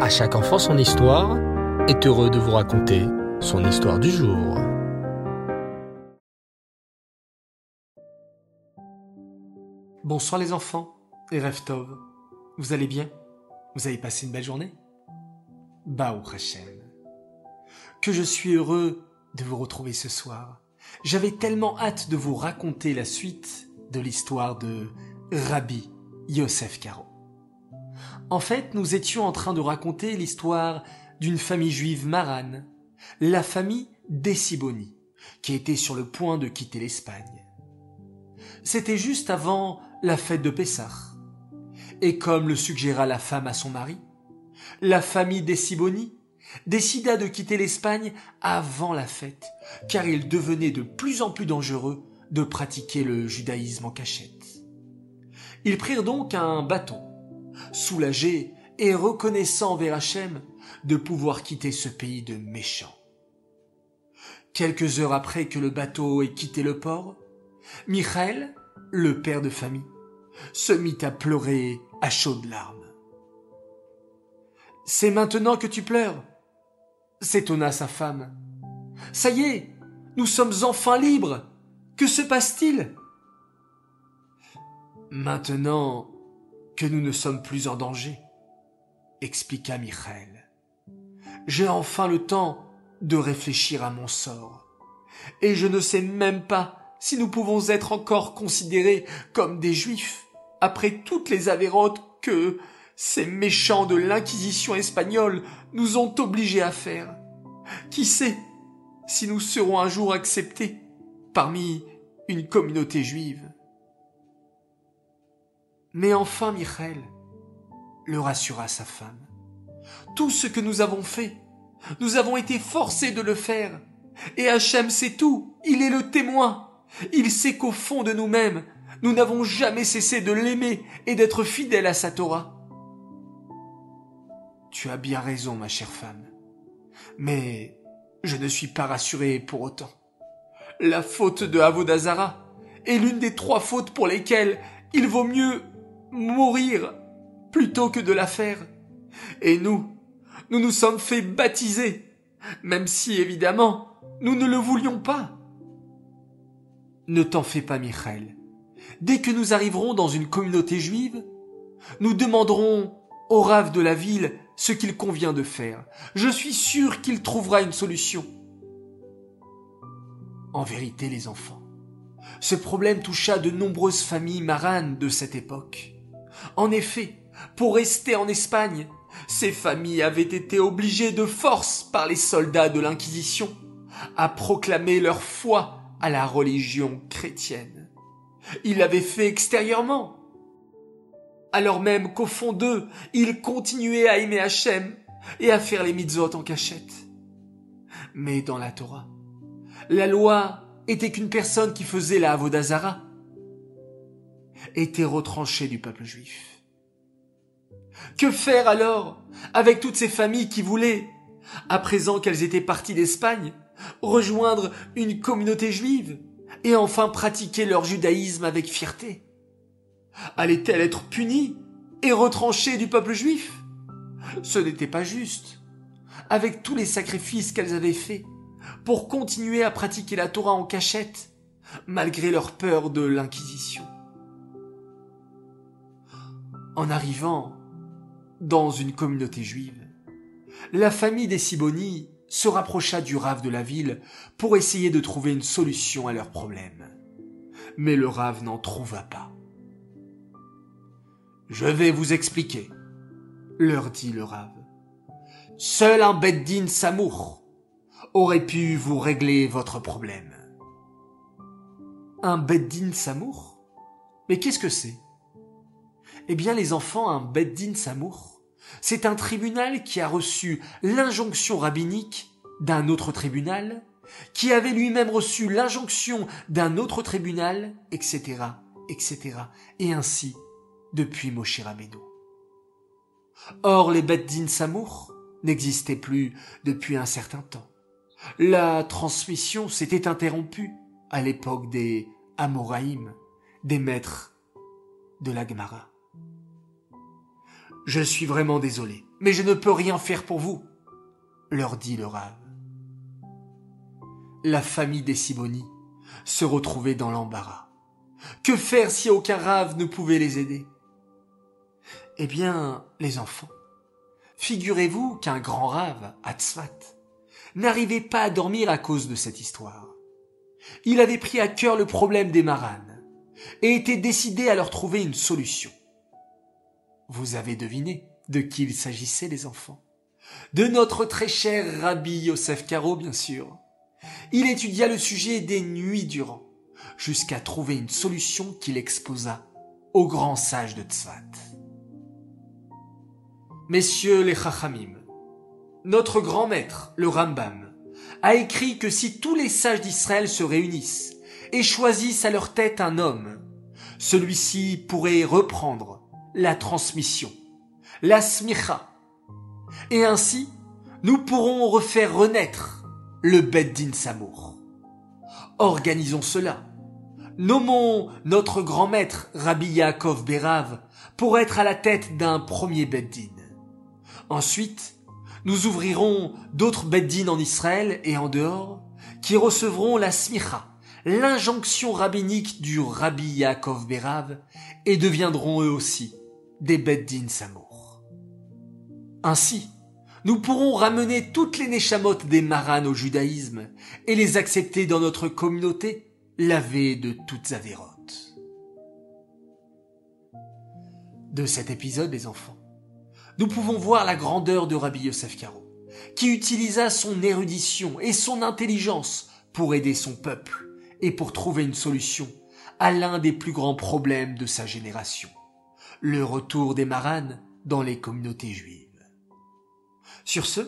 À chaque enfant son histoire est heureux de vous raconter son histoire du jour. Bonsoir les enfants et Reftov. Vous allez bien? Vous avez passé une belle journée? Baou Hashem. Que je suis heureux de vous retrouver ce soir. J'avais tellement hâte de vous raconter la suite de l'histoire de Rabbi Yosef Karo. En fait, nous étions en train de raconter l'histoire d'une famille juive marane, la famille Deciboni, qui était sur le point de quitter l'Espagne. C'était juste avant la fête de Pessah. Et comme le suggéra la femme à son mari, la famille Deciboni décida de quitter l'Espagne avant la fête, car il devenait de plus en plus dangereux de pratiquer le judaïsme en cachette. Ils prirent donc un bâton, soulagés et reconnaissants envers Hachem de pouvoir quitter ce pays de méchants. Quelques heures après que le bateau ait quitté le port, Michael, le père de famille, se mit à pleurer à chaudes larmes. C'est maintenant que tu pleures s'étonna sa femme. Ça y est, nous sommes enfin libres. Que se passe-t-il Maintenant que nous ne sommes plus en danger, expliqua Michael. J'ai enfin le temps de réfléchir à mon sort. Et je ne sais même pas si nous pouvons être encore considérés comme des juifs après toutes les avérantes que ces méchants de l'Inquisition espagnole nous ont obligés à faire. Qui sait si nous serons un jour acceptés parmi une communauté juive? Mais enfin, Michael le rassura sa femme. Tout ce que nous avons fait, nous avons été forcés de le faire. Et Hachem sait tout, il est le témoin. Il sait qu'au fond de nous-mêmes, nous n'avons jamais cessé de l'aimer et d'être fidèles à sa Torah. Tu as bien raison, ma chère femme. Mais je ne suis pas rassuré pour autant. La faute de Avodazara est l'une des trois fautes pour lesquelles il vaut mieux mourir plutôt que de la faire. Et nous, nous nous sommes fait baptiser, même si évidemment nous ne le voulions pas. Ne t'en fais pas, Michael. Dès que nous arriverons dans une communauté juive, nous demanderons au rave de la ville ce qu'il convient de faire. Je suis sûr qu'il trouvera une solution. En vérité, les enfants, ce problème toucha de nombreuses familles maranes de cette époque. En effet, pour rester en Espagne, ces familles avaient été obligées de force par les soldats de l'Inquisition à proclamer leur foi à la religion chrétienne. Ils l'avaient fait extérieurement, alors même qu'au fond d'eux, ils continuaient à aimer Hachem et à faire les mitzvot en cachette. Mais dans la Torah, la loi était qu'une personne qui faisait la Avodazara était retranchée du peuple juif. Que faire alors avec toutes ces familles qui voulaient, à présent qu'elles étaient parties d'Espagne, rejoindre une communauté juive et enfin pratiquer leur judaïsme avec fierté? Allait-elle être punie et retranchée du peuple juif? Ce n'était pas juste. Avec tous les sacrifices qu'elles avaient faits pour continuer à pratiquer la Torah en cachette, malgré leur peur de l'Inquisition. En arrivant dans une communauté juive, la famille des Siboni se rapprocha du rave de la ville pour essayer de trouver une solution à leurs problèmes. Mais le rave n'en trouva pas. Je vais vous expliquer, leur dit le rave. Seul un Beddin Samour aurait pu vous régler votre problème. Un Beddin Samour? Mais qu'est-ce que c'est? Eh bien, les enfants, un Beddin Samour, c'est un tribunal qui a reçu l'injonction rabbinique d'un autre tribunal, qui avait lui-même reçu l'injonction d'un autre tribunal, etc., etc., et ainsi depuis Moshe Rabbeinu. Or, les Beddin Samour n'existaient plus depuis un certain temps. La transmission s'était interrompue à l'époque des Amoraïm, des maîtres de la Gemara. Je suis vraiment désolé, mais je ne peux rien faire pour vous, leur dit le rave. La famille des Siboni se retrouvait dans l'embarras. Que faire si aucun rave ne pouvait les aider? Eh bien, les enfants, figurez-vous qu'un grand rave, Atzvat, n'arrivait pas à dormir à cause de cette histoire. Il avait pris à cœur le problème des maranes et était décidé à leur trouver une solution. Vous avez deviné de qui il s'agissait, les enfants. De notre très cher Rabbi Yosef Caro, bien sûr. Il étudia le sujet des nuits durant, jusqu'à trouver une solution qu'il exposa aux grands sages de Tzvat. Messieurs les Chachamim, notre grand maître, le Rambam, a écrit que si tous les sages d'Israël se réunissent et choisissent à leur tête un homme, celui-ci pourrait reprendre la transmission, la smicha. Et ainsi, nous pourrons refaire renaître le Beddin Samour. Organisons cela. Nommons notre grand maître Rabbi Yaakov Berav pour être à la tête d'un premier Beddin. Ensuite, nous ouvrirons d'autres Beddin en Israël et en dehors qui recevront la smicha, l'injonction rabbinique du Rabbi Yaakov Berav et deviendront eux aussi des Beddin Samour. Ainsi, nous pourrons ramener toutes les Neshamot des Maran au judaïsme et les accepter dans notre communauté, lavées de toutes avérotes. De cet épisode, les enfants, nous pouvons voir la grandeur de Rabbi Yosef Karo, qui utilisa son érudition et son intelligence pour aider son peuple et pour trouver une solution à l'un des plus grands problèmes de sa génération, le retour des maranes dans les communautés juives. Sur ce,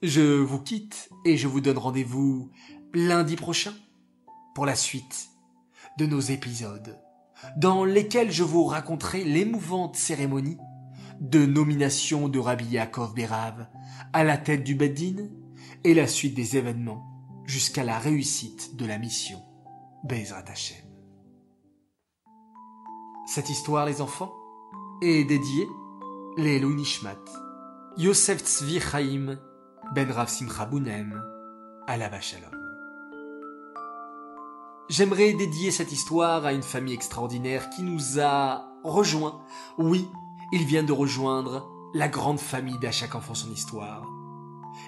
je vous quitte et je vous donne rendez-vous lundi prochain pour la suite de nos épisodes dans lesquels je vous raconterai l'émouvante cérémonie de nomination de Rabbi Yaakov Berav à la tête du Beddin et la suite des événements jusqu'à la réussite de la mission Bezrat Hashem. Cette histoire, les enfants, est dédiée les Nishmat, Yosef Tzvi Chaim Ben Rav Simcha Bounem, Alava Shalom. J'aimerais dédier cette histoire à une famille extraordinaire qui nous a rejoints. Oui, ils viennent de rejoindre la grande famille d'à chaque enfant son histoire.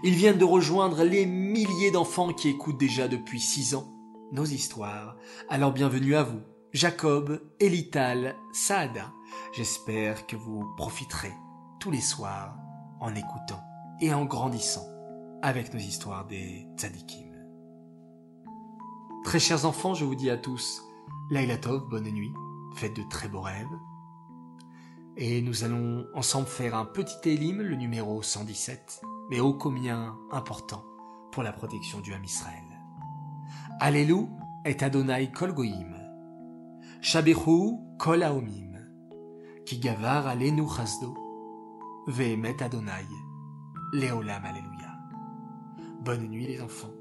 Ils viennent de rejoindre les milliers d'enfants qui écoutent déjà depuis six ans nos histoires. Alors bienvenue à vous, Jacob, Elital, Saada. J'espère que vous profiterez tous les soirs en écoutant et en grandissant avec nos histoires des tzadikim. Très chers enfants, je vous dis à tous, Laila Tov, bonne nuit, faites de très beaux rêves. Et nous allons ensemble faire un petit élim, le numéro 117, mais ô combien important pour la protection du Ham Israël. Allélu et Adonai kol goyim. Shabechu kol haomim. Ki gavar alenu chasdo. Vehemet Adonai. Léolam Alléluia. Bonne nuit les enfants.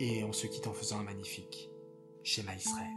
Et on se quitte en faisant un magnifique schéma Israël.